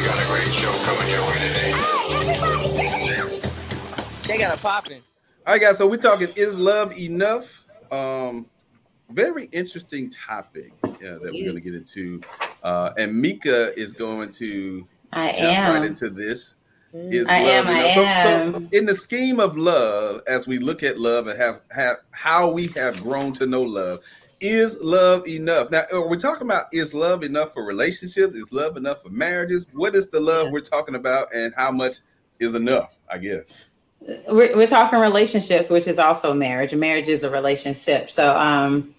We got a great show coming your way today. They got a popping. All right, guys. So we're talking is love enough? Um, very interesting topic yeah, that we're going to get into. Uh, and Mika is going to I jump am. right into this. Is I am, I enough? So- am. So, in the scheme of love, as we look at love and have, have how we have grown to know love, is love enough? Now, are we talking about is love enough for relationships? Is love enough for marriages? What is the love we're talking about, and how much is enough? I guess. we're, we're talking relationships which is also marriage marriage is a relationship so um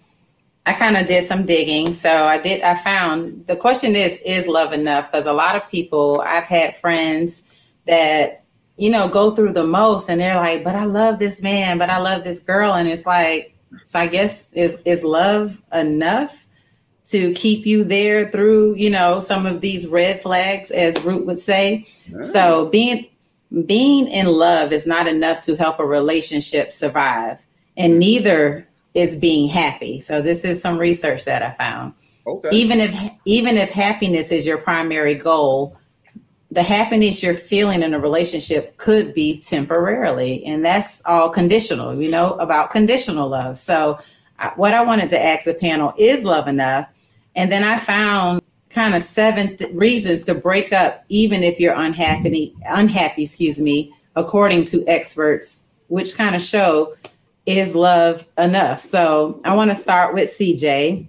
i kind of did some digging so i did i found the question is is love enough because a lot of people i've had friends that you know go through the most and they're like but i love this man but i love this girl and it's like so i guess is is love enough to keep you there through you know some of these red flags as root would say? So being being in love is not enough to help a relationship survive and neither is being happy. So this is some research that i found. Okay. even if even if happiness is your primary goal the happiness you're feeling in a relationship could be temporarily and that's all conditional you know about conditional love so I- what i wanted to ask the panel is love enough and then i found kind of seven th- reasons to break up even if you're unhappy unhappy excuse me according to experts which kind of show is love enough so i want to start with cj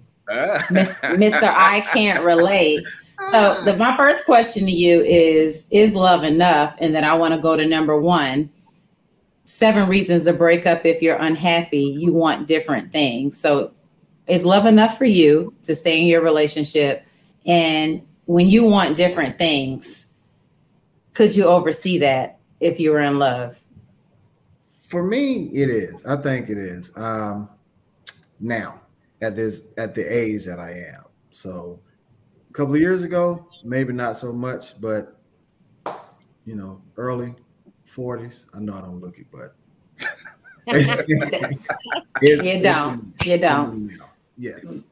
Mr. I can't relate. So the, my first question to you is is love enough? And then I want to go to number one. Seven reasons to break up if you're unhappy. You want different things. So is love enough for you to stay in your relationship? And when you want different things, could you oversee that if you were in love? For me, it is. I think it is. Um, now, at this at the age that I am, so couple of years ago, maybe not so much, but you know, early forties. I know I don't look it, but You don't. You don't. Yes.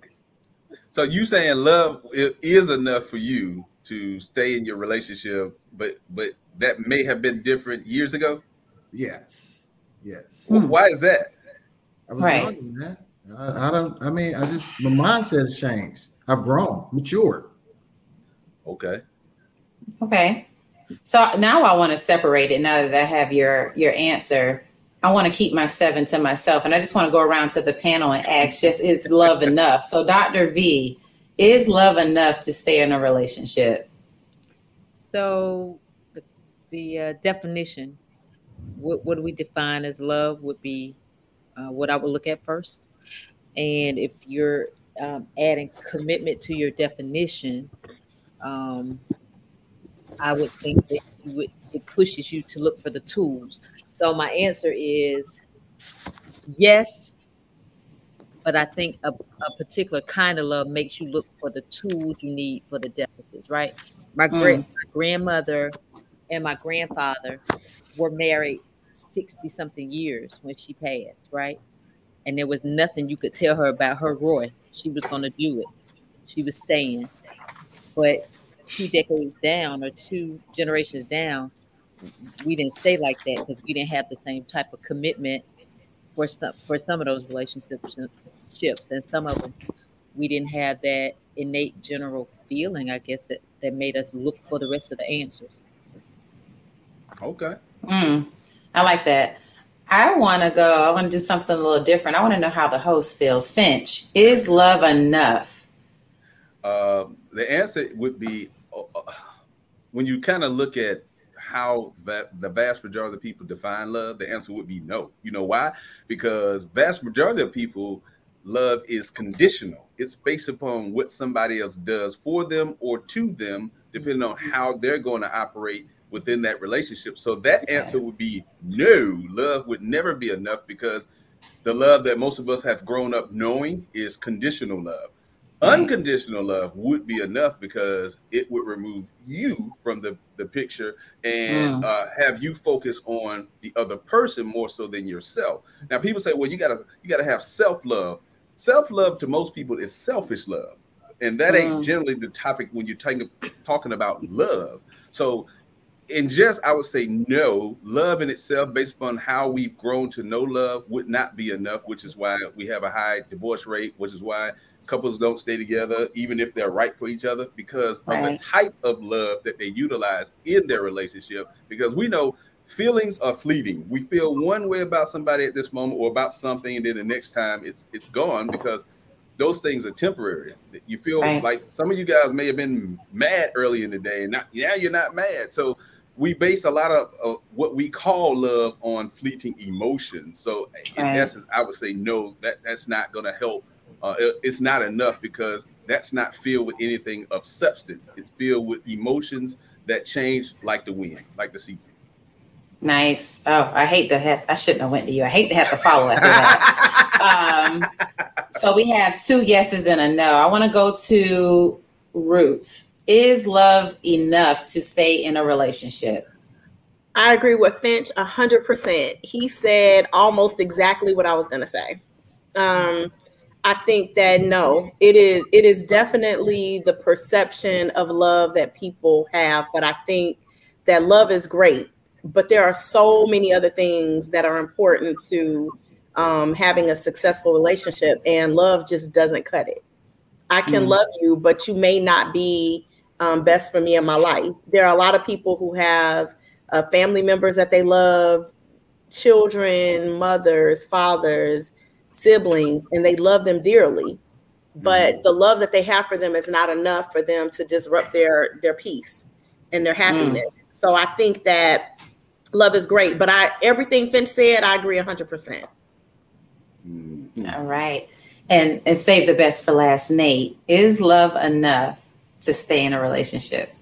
So you saying love is enough for you to stay in your relationship, but but that may have been different years ago. Yes. Yes. Wh- Why is that? I was Right. young, man. I, I don't. I mean, I just my mindset has changed. I've grown, matured. Okay. Okay. So now I want to separate it now that I have your your answer. I want to keep my seven to myself and I just want to go around to the panel and ask just is love enough? So Dr. V, is love enough to stay in a relationship? So the, the uh, definition, what, what do we define as love would be uh, what I would look at first. And if you're um, adding commitment to your definition, um, I would think that would, it pushes you to look for the tools. So my answer is yes, but I think a, a particular kind of love makes you look for the tools you need for the deficits, right? My, gra- Mm. my grandmother and my grandfather were married 60 something years when she passed, right? And there was nothing you could tell her about her Roy. She was going to do it. She was staying. But two decades down or two generations down, we didn't stay like that because we didn't have the same type of commitment for some for some of those relationships and some of them we didn't have that innate general feeling i guess that, that made us look for the rest of the answers Okay. Mm, I like that. I want to go, I want to do something a little different. I want to know how the host feels. Finch, is love enough? Uh, the answer would be uh, uh, when you kind of look at how va- the vast majority of people define love, the answer would be no. You know why? Because vast majority of people love is conditional. It's based upon what somebody else does for them or to them, depending on how they're going to operate within that relationship. So that answer would be no. Love would never be enough because the love that most of us have grown up knowing is conditional love. Unconditional love would be enough because it would remove you from the, the picture and Mm. uh, have you focus on the other person more so than yourself. Now, people say, "Well, you gotta you gotta have self love." Self love to most people is selfish love, and that ain't Mm. generally the topic when you're talking talking about love. So, in just I would say no, love in itself, based upon how we've grown to know love, would not be enough. Which is why we have a high divorce rate. Which is why couples don't stay together even if they're right for each other because of the type of love that they utilize in their relationship. Because we know feelings are fleeting. We feel one way about somebody at this moment or about something, and then the next time it's it's gone because those things are temporary. You feel Right. like some of you guys may have been mad early in the day, and not yeah, you're not mad. So we base a lot of uh, what we call love on fleeting emotions. So in Right. essence, I would say no, that that's not going to help. Uh, it- it's not enough because that's not filled with anything of substance. It's filled with emotions that change like the wind, like the seasons. Nice. Oh, I hate to have. I shouldn't have went to you. I hate to have to follow after that. um, so we have two yeses and a no. I want to go to Roots. Is love enough to stay in a relationship? I agree with Finch a hundred percent. He said almost exactly what I was gonna say. Um, I think that no, it is it is definitely the perception of love that people have, but I think that love is great, but there are so many other things that are important to um, having a successful relationship, and love just doesn't cut it. I can Mm. love you, but you may not be um, best for me in my life. There are a lot of people who have uh, family members that they love, children, mothers, fathers, siblings, and they love them dearly. But the love that they have for them is not enough for them to disrupt their their peace and their happiness. So I think that love is great. But I everything Finch said, I agree hundred percent. Mm. All right. And and save the best for last, Nate. Is love enough to stay in a relationship?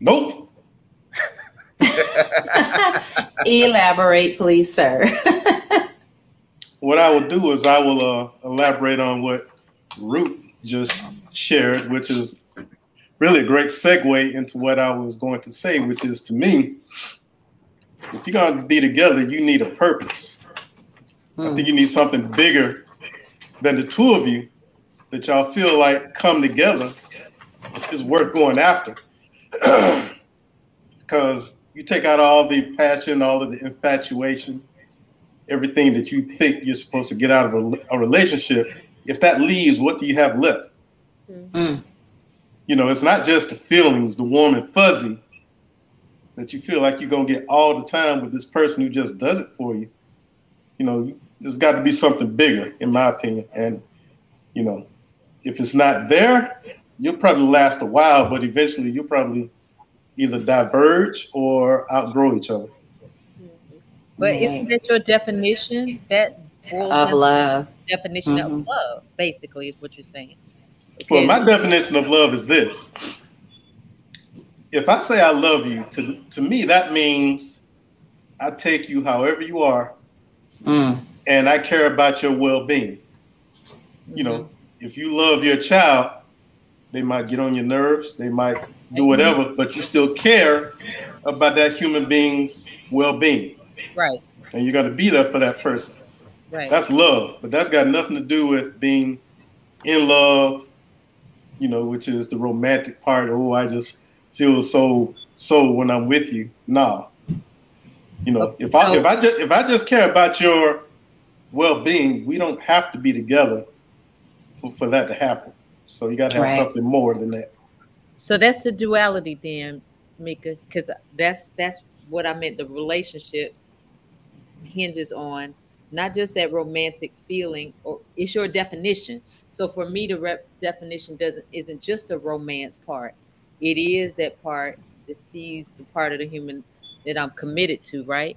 Nope. Elaborate, please, sir. What I will do is I will uh, elaborate on what Root just shared, which is really a great segue into what I was going to say, which is to me, if you're going to be together, you need a purpose. I think you need something bigger than the two of you that y'all feel like come together is worth going after. Because you take out all the passion, all of the infatuation, everything that you think you're supposed to get out of a, a relationship. If that leaves, what do you have left? Mm. You know, it's not just the feelings, the warm and fuzzy that you feel like you're gonna get all the time with this person who just does it for you. You know, there's got to be something bigger, in my opinion. And you know, if it's not there, you'll probably last a while, but eventually you'll probably either diverge or outgrow each other. But Right. isn't that your definition? That Of love. the definition Mhm. of love, basically, is what you're saying. Well, my definition of love is this. If I say I love you, to, to me, that means I take you however you are Mm. and I care about your well being. You know, if you love your child, they might get on your nerves, they might do whatever, but you still care about that human being's well being. Right, And you got to be there for that person. right. That's love, but that's got nothing to do with being in love, you know, which is the romantic part. Oh, I just feel so so when I'm with you. Nah, you know, if I if I just if I just care about your well being, we don't have to be together for, for that to happen. So you got to have Right. something more than that. So that's the duality then, Mika, because that's that's what I meant. The relationship hinges on not just that romantic feeling, or it's your definition. So for me, the rep definition doesn't isn't just a romance part. It is that part that sees the part of the human that I'm committed to. Right.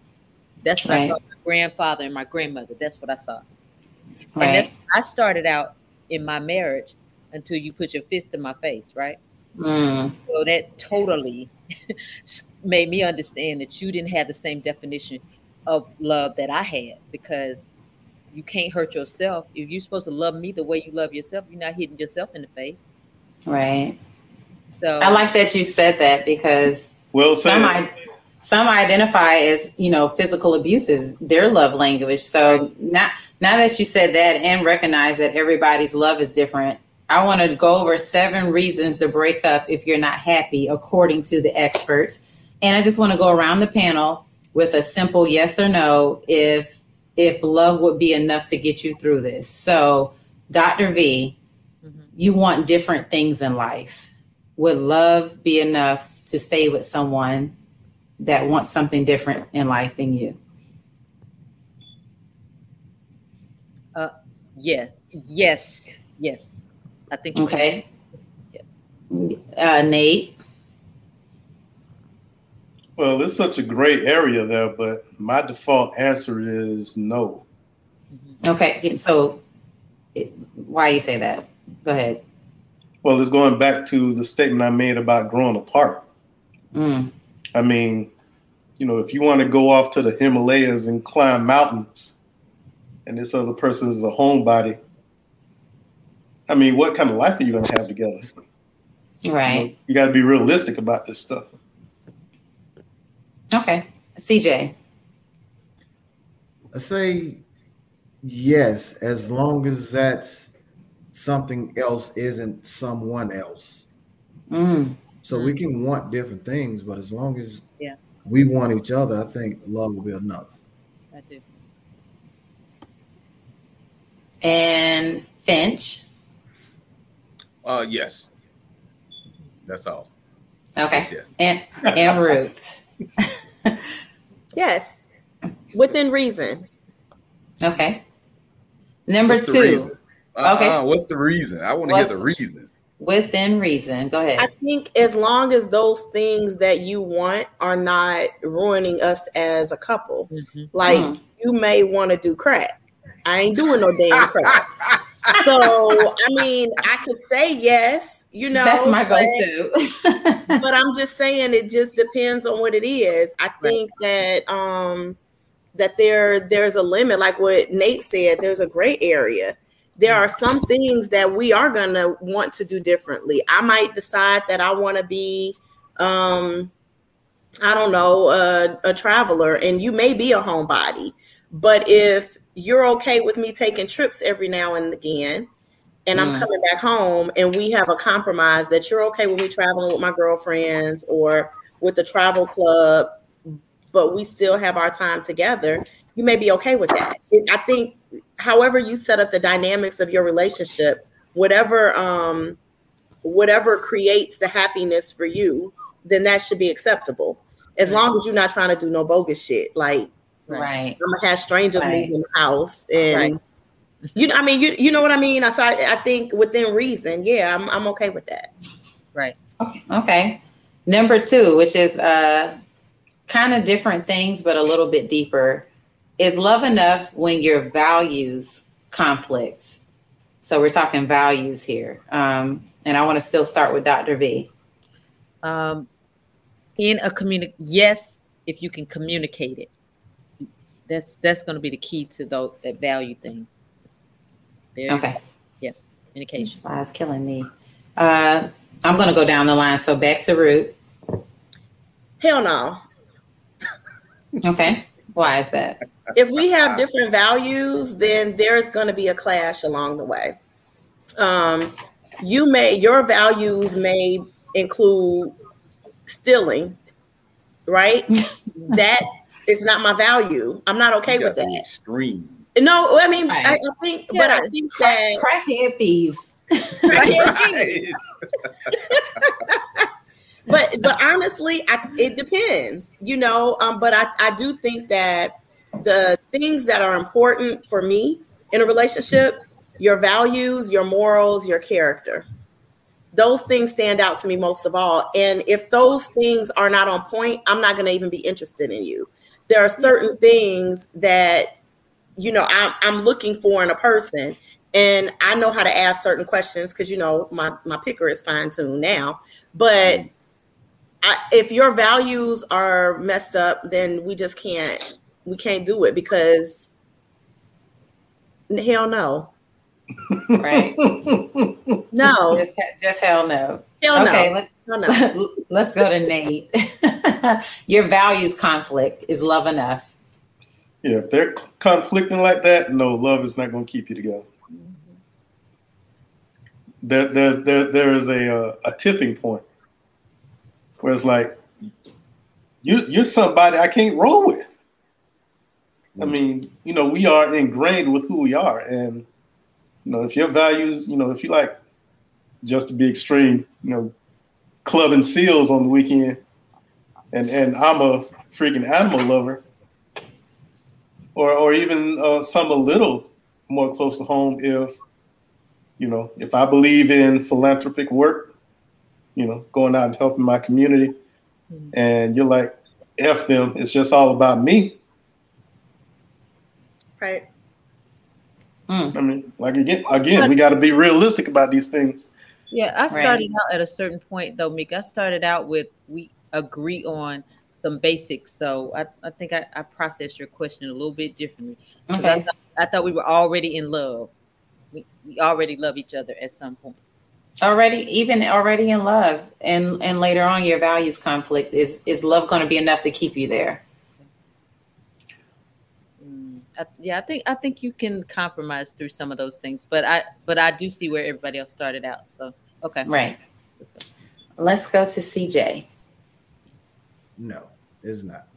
That's what I Right. saw my grandfather and my grandmother. That's what I saw. And Right. that's I started out in my marriage until you put your fist in my face, right? Mm. So that totally made me understand that you didn't have the same definition of love that I had because you can't hurt yourself. If you're supposed to love me the way you love yourself, you're not hitting yourself in the face. Right. So I like that you said that because Well some. I, some identify as you know physical abuse is their love language. So now now that you said that and recognize that everybody's love is different, I want to go over seven reasons to break up if you're not happy, according to the experts. And I just want to go around the panel with a simple yes or no if if love would be enough to get you through this. So, Dr. V, Mhm. you want different things in life. Would love be enough to stay with someone that wants something different in life than you? Uh, yeah. Yes. Yes. I think. Okay. Yes. Uh, Nate. Well, it's such a gray area there, but my default answer is no. Okay. So, why you say that? Go ahead. Well, it's going back to the statement I made about growing apart. Mm. I mean, you know, if you want to go off to the Himalayas and climb mountains, and this other person is a homebody, I mean, what kind of life are you going to have together? Right. You got to be realistic about this stuff. Okay. CJ. I say yes, as long as that's something else isn't someone else. Mm. So we can want different things, but as long as Yeah. we want each other, I think love will be enough. I do. And Finch. Uh, yes. That's all. Okay. Yes. And and Ruth. Yes, within reason. Okay. Number What's two, reason? Uh-uh, Okay. What's the reason? I want to What's- hear the reason. within reason. Go ahead. I think as long as those things that you want are not ruining us as a couple, Mhm. like Hmm. you may want to do crack. I ain't doing no damn crack. so I mean, I could say yes, you know. That's my go-to. but I'm just saying it just depends on what it is. I think that um that there there's a limit, like what Nate said, there's a gray area. There are some things that we are gonna want to do differently. I might decide that I want to be um I don't know, a, a traveler, and you may be a homebody. But if you're okay with me taking trips every now and again, and I'm Mm. coming back home, and we have a compromise that you're okay with me traveling with my girlfriends or with the travel club, but we still have our time together, you may be okay with that. It, I think, however you set up the dynamics of your relationship, whatever um, whatever creates the happiness for you, then that should be acceptable. As long as you're not trying to do no bogus shit, like right. I'm gonna have strangers Right. move in the house, and Right. you know, I mean, you you know what I mean. I so I, I think within reason, yeah, I'm I'm okay with that. Right. Okay. Okay. Number two, which is uh kind of different things, but a little bit deeper, is love enough when your values conflict. So we're talking values here. Um, and I want to still start with Dr. V. Um, in a communic, yes, if you can communicate it, that's that's going to be the key to those that value thing. Very Okay. communication. This fly's killing me. Uh, I'm going to go down the line. So back to Root. Hell no. Okay. Why is that? If we have different values, then there's going to be a clash along the way. Um, you may your values may include stealing, right? that is not my value. I'm not okay You with got that. Extreme. No, I mean, Right. I, I think, but I Yeah. think that Crackhead thieves. Right. but but honestly, I, it depends, you know. Um, but I I do think that the things that are important for me in a relationship, your values, your morals, your character, those things stand out to me most of all. And if those things are not on point, I'm not going to even be interested in you. There are certain things that you know I'm I'm looking for in a person. And I know how to ask certain questions because you know my my picker is fine tuned now. But mm. I, if your values are messed up, then we just can't we can't do it because hell no, Right. no, Just, just hell no. Hell okay. Let, hell no. let's go to Nate. Your values conflict is love enough. Yeah, if they're conflicting like that, no, love is not going to keep you together. there, there's there, there is a uh, a tipping point where it's like you you're somebody I can't roll with. I mean, you know, we are ingrained with who we are, and you know, if your values, you know, if you like just to be extreme, you know, clubbing seals on the weekend, and and I'm a freaking animal lover, or or even uh, some a little more close to home if you know if I believe in philanthropic work, you know, going out and helping my community, and you're like, f them, it's just all about me. Right. Mm. I mean, like again, again, we got to be realistic about these things. Yeah, I Right. started out at a certain point though, Meek. I started out with we agree on some basics. So I, I think I, I processed your question a little bit differently. 'Cause I, Okay. thought, I thought we were already in love. We, we already love each other at some point. Already, even already in love, and and later on, your values conflict is is love going to be enough to keep you there? Mm, I, yeah, I think I think you can compromise through some of those things, but I but I do see where everybody else started out. So okay, Right. Let's go to CJ. No, it's not.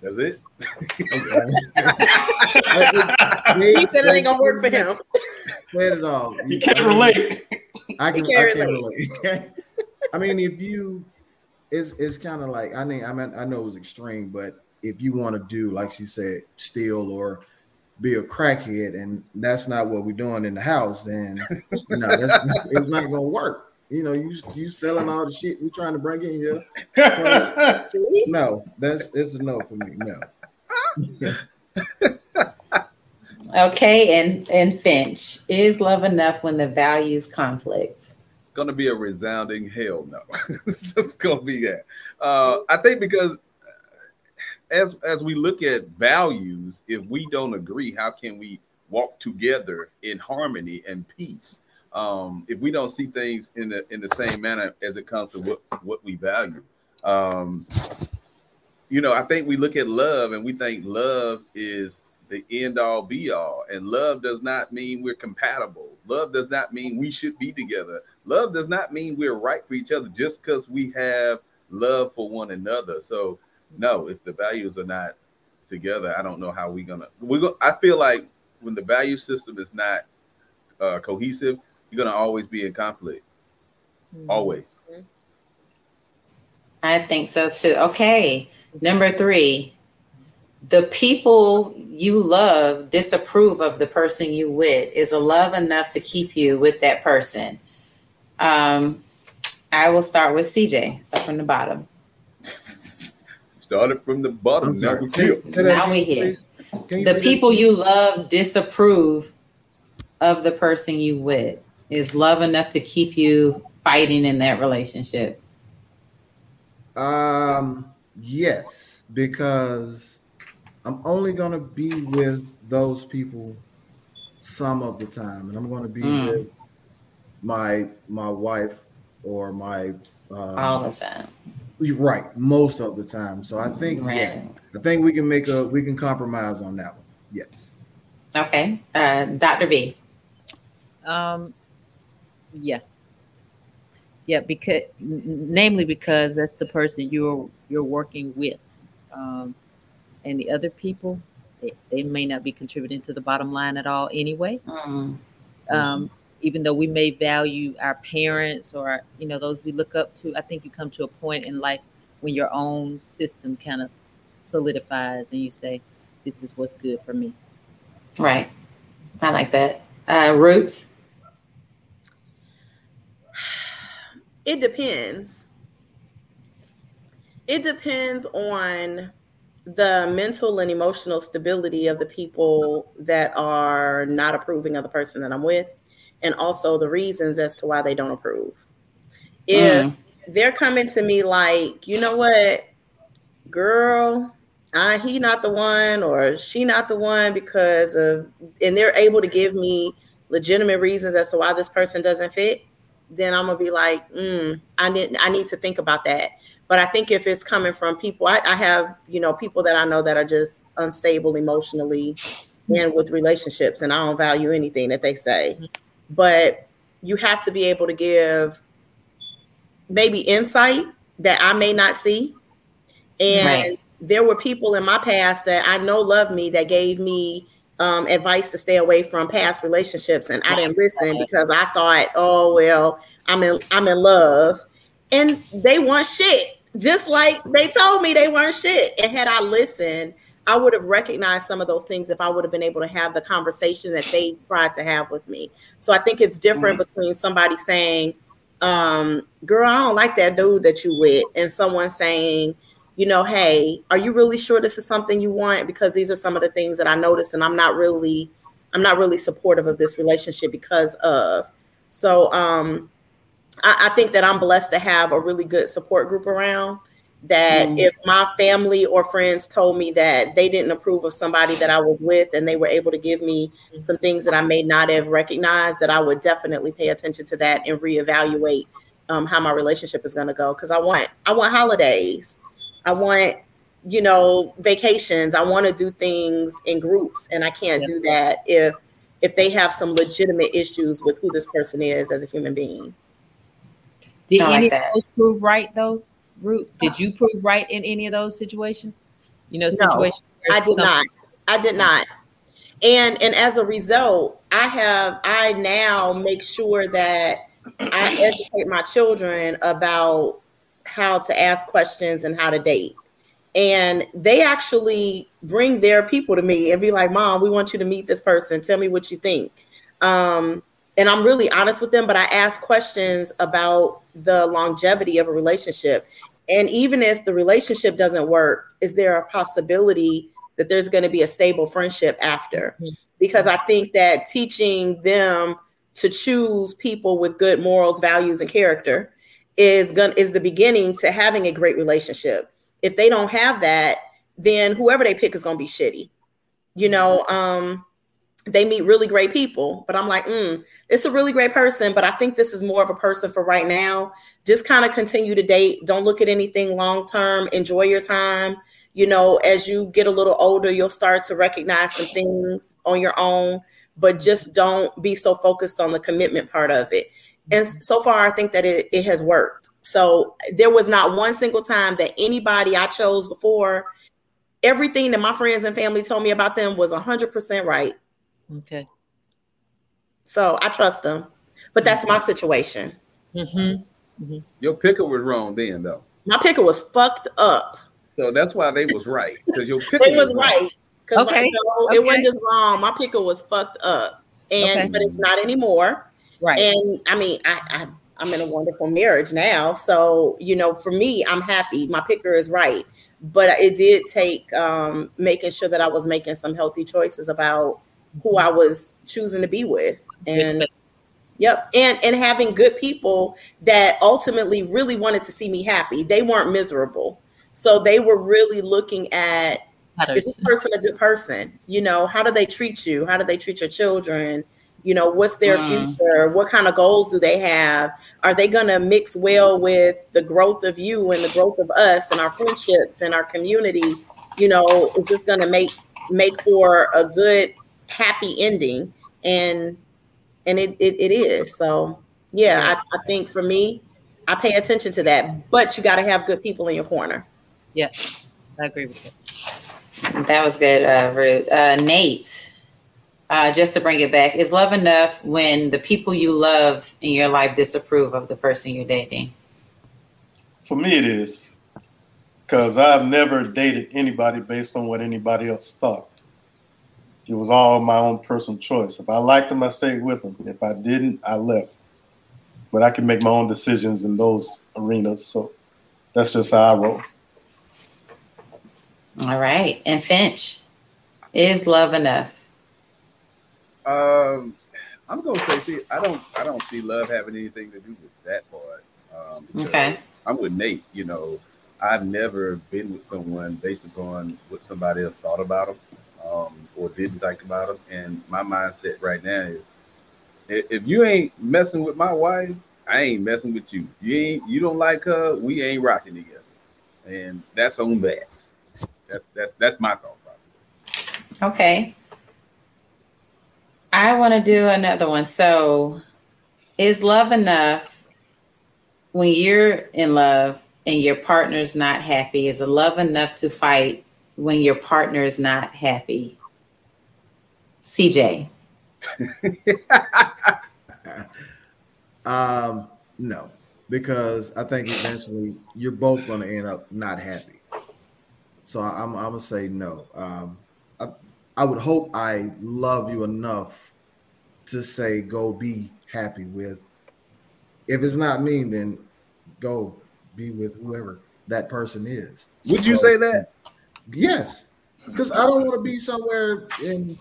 That's it. He said it ain't gonna work for him. Said it all. You can't relate. I can, can't I can relate. I mean, if you, it's it's kind of like I mean, I mean, I know it was extreme, but if you want to do like she said, steal or be a crackhead, and that's not what we're doing in the house, then you know that's, it's not gonna work. You know, you you selling all the shit we're trying to bring in here. No, that's it's a no for me. No. Okay, and and Finch is love enough when the values conflict? It's gonna be a resounding hell no. it's just gonna be that. Uh, I think because as as we look at values, if we don't agree, how can we walk together in harmony and peace? Um, if we don't see things in the in the same manner as it comes to what what we value. Um, you know, I think we look at love and we think love is the end all be all. And love does not mean we're compatible. Love does not mean we should be together. Love does not mean we're right for each other just because we have love for one another. So, no, if the values are not together, I don't know how we're gonna. We're gonna. I feel like when the value system is not uh, cohesive, you're gonna always be in conflict. Mm. Always. I think so too. Okay, number three, the people you love disapprove of the person you with. Is a love enough to keep you with that person? Um, I will start with CJ. Start from the bottom. Started from the bottom. Now we Say- here. Now again, we here. please. The repeat people you love disapprove of the person you with. Is love enough to keep you fighting in that relationship? Um, yes, because I'm only gonna be with those people some of the time, and I'm gonna be Mm. with my my wife or my All um, the time. You're right most of the time. So I think Right. yes, I think we can make a we can compromise on that one. Yes. Okay. Uh, Dr. V. Um, yeah, yeah, because n- n- namely because that's the person you're you're working with, um, and the other people they, they may not be contributing to the bottom line at all anyway. Mm, Um, even though we may value our parents or you know those we look up to, I think you come to a point in life when your own system kind of solidifies and you say, "This is what's good for me." right. I like that. Uh, Roots. It depends. It depends on the mental and emotional stability of the people that are not approving of the person that I'm with, and also the reasons as to why they don't approve. If Mm. they're coming to me like, you know what, girl, uh, he not the one or she not the one because of, and they're able to give me legitimate reasons as to why this person doesn't fit, then I'm gonna be like, mm, I need, I need to think about that. But I think if it's coming from people, I, I have, you know, people that I know that are just unstable emotionally and with relationships, and I don't value anything that they say. But you have to be able to give maybe insight that I may not see. And Right. there were people in my past that I know love me that gave me um, advice to stay away from past relationships, and I didn't listen because I thought, oh well, I'm in I'm in love, and they weren't shit. Just like they told me they weren't shit. And had I listened, I would have recognized some of those things if I would have been able to have the conversation that they tried to have with me. So I think it's different between somebody saying, um, girl, I don't like that dude that you with, and someone saying, you know, hey, are you really sure this is something you want? Because these are some of the things that I noticed, and I'm not really, I'm not really supportive of this relationship because of. So um, I, I think that I'm blessed to have a really good support group around. That Mm. if my family or friends told me that they didn't approve of somebody that I was with, and they were able to give me some things that I may not have recognized, that I would definitely pay attention to that and reevaluate um, how my relationship is going to go. Because I want, I want holidays. I want, you know, vacations. I want to do things in groups, and I can't Yep. do that if if they have some legitimate issues with who this person is as a human being. Did I like any that. of those prove right though, Ruth? Did you prove right in any of those situations? You know, No, situations. where I did some- not. I did not. And and as a result, I have I now make sure that I educate my children about how to ask questions and how to date. And they actually bring their people to me and be like, "Mom, we want you to meet this person. Tell me what you think." Um, and I'm really honest with them, but I ask questions about the longevity of a relationship. And even if the relationship doesn't work, is there a possibility that there's going to be a stable friendship after? Mhm. Because I think that teaching them to choose people with good morals, values, and character is going is the beginning to having a great relationship. If they don't have that, then whoever they pick is going to be shitty. You know, um, they meet really great people, but I'm like, mm, it's a really great person, but I think this is more of a person for right now. Just kind of continue to date. Don't look at anything long term. Enjoy your time. You know, as you get a little older, you'll start to recognize some things on your own, but just don't be so focused on the commitment part of it. And so far, I think that it, it has worked. So there was not one single time that anybody I chose before, everything that my friends and family told me about them was 100% right. Okay. So I trust them. But that's my situation. Mm-hmm. Your picker was wrong then, though. My picker was fucked up. So that's why they was right because your picker They was wrong. right. Because Okay, it okay. wasn't just wrong. My picker was fucked up. And Okay. but it's not anymore. Right. And I mean, I, I I'm in a wonderful marriage now. So, you know, for me, I'm happy. My picker is right. But it did take um making sure that I was making some healthy choices about who I was choosing to be with. And Respect. Yep. And and having good people that ultimately really wanted to see me happy. They weren't miserable. So they were really looking at is this person a good person? You know, how do they treat you? How do they treat your children? You know, what's their Mm. future? What kind of goals do they have? Are they going to mix well with the growth of you and the growth of us and our friendships and our community? You know, is this going to make make for a good, happy ending? And and it it, it is. So yeah, I, I think for me, I pay attention to that. But you got to have good people in your corner. Yeah, I agree with you. That was good, uh, Ruth. Uh, Nate, uh, just to bring it back, is love enough when the people you love in your life disapprove of the person you're dating? For me, it is because I've never dated anybody based on what anybody else thought. It was all my own personal choice. If I liked them, I stayed with them. If I didn't, I left. But I can make my own decisions in those arenas. So that's just how I roll. All right. And Finch, is love enough? Um, I'm gonna say, see, I don't, I don't see love having anything to do with that part. Um, Okay. I'm with Nate. You know, I've never been with someone based upon what somebody else thought about them um, or didn't think about them. And my mindset right now is, if you ain't messing with my wife, I ain't messing with you. You ain't, you don't like her, we ain't rocking together, and that's on that. That's that's that's my thought process. Okay. I want to do another one. So, is love enough when you're in love and your partner's not happy? Is it love enough to fight when your partner is not happy? CJ. um, no, because I think eventually you're both going to end up not happy. So I'm, I'm gonna say no. Um, I, I would hope I love you enough to say go be happy with. If it's not me, then go be with whoever that person is. Would you say that? Yes, because I don't want to be somewhere and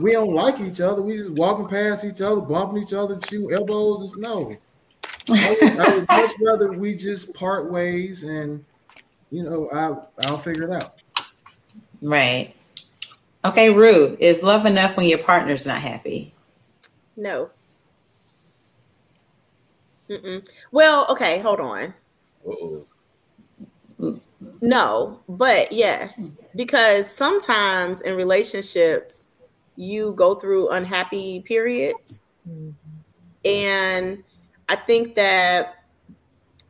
we don't like each other. We just walking past each other, bumping each other, shooting elbows. No, I would, I would much rather we just part ways and you know I I'll figure it out. Right. Okay, Rue, is love enough when your partner's not happy? No. Mm-mm. Well, okay, hold on. Uh-oh. No, but yes, hmm. because sometimes in relationships, you go through unhappy periods. Mm-hmm. And I think that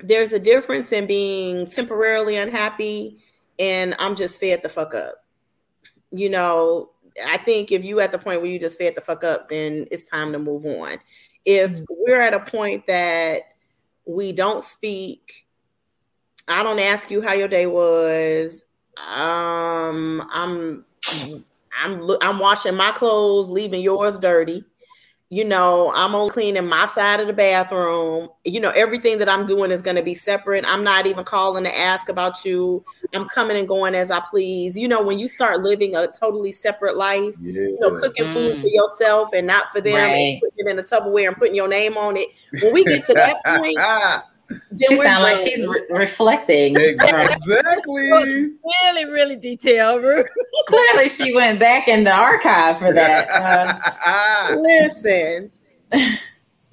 there's a difference in being temporarily unhappy and I'm just fed the fuck up. You know, I think if you at the point where you just fed the fuck up, then it's time to move on. If hmm. we're at a point that we don't speak, I don't ask you how your day was. Um, I'm I'm I'm washing my clothes, leaving yours dirty. You know, I'm only cleaning my side of the bathroom. You know, everything that I'm doing is going to be separate. I'm not even calling to ask about you. I'm coming and going as I please. You know, when you start living a totally separate life, Yeah. you know, cooking food Mm. for yourself and not for them, and putting it in a Tupperware and putting your name on it. When we get to that point, then She sounds like she's re- reflecting. exactly. Really, really detailed, Rue. Clearly, she went back in the archive for that. Uh, Listen,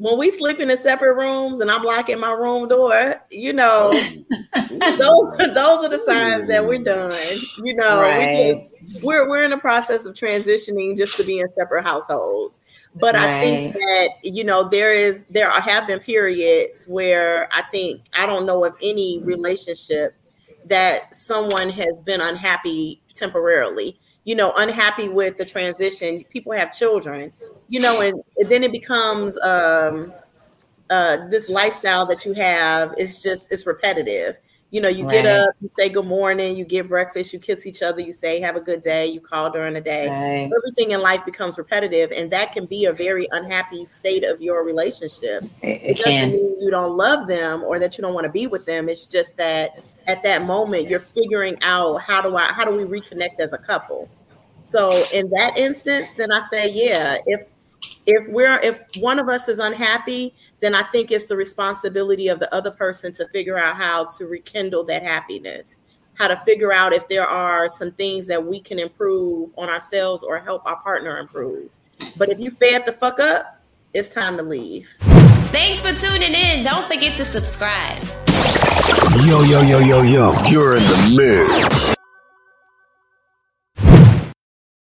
when we sleep in the separate rooms and I'm locking my room door, you know, oh. those those are the signs that we're done. You know, Right. we just we're we're in the process of transitioning just to be in separate households. But I think that you know there is there are, have been periods where I think I don't know of any relationship that someone has been unhappy temporarily. You know, unhappy with the transition. People have children, you know, and then it becomes um, uh, this lifestyle that you have. It's just it's repetitive. You know, you get up, you say good morning, you get breakfast, you kiss each other, you say have a good day, you call during the day. right. Everything in life becomes repetitive, and that can be a very unhappy state of your relationship It, it it doesn't can. mean you don't love them or that you don't want to be with them. It's just that at that moment you're figuring out how do I how do we reconnect as a couple. So in that instance, then I say, yeah, if if we're if one of us is unhappy, then I think it's the responsibility of the other person to figure out how to rekindle that happiness. How to figure out if there are some things that we can improve on ourselves or help our partner improve. But if you fed the fuck up, it's time to leave. Thanks for tuning in. Don't forget to subscribe. Yo, yo, yo, yo, yo. You're in the mix.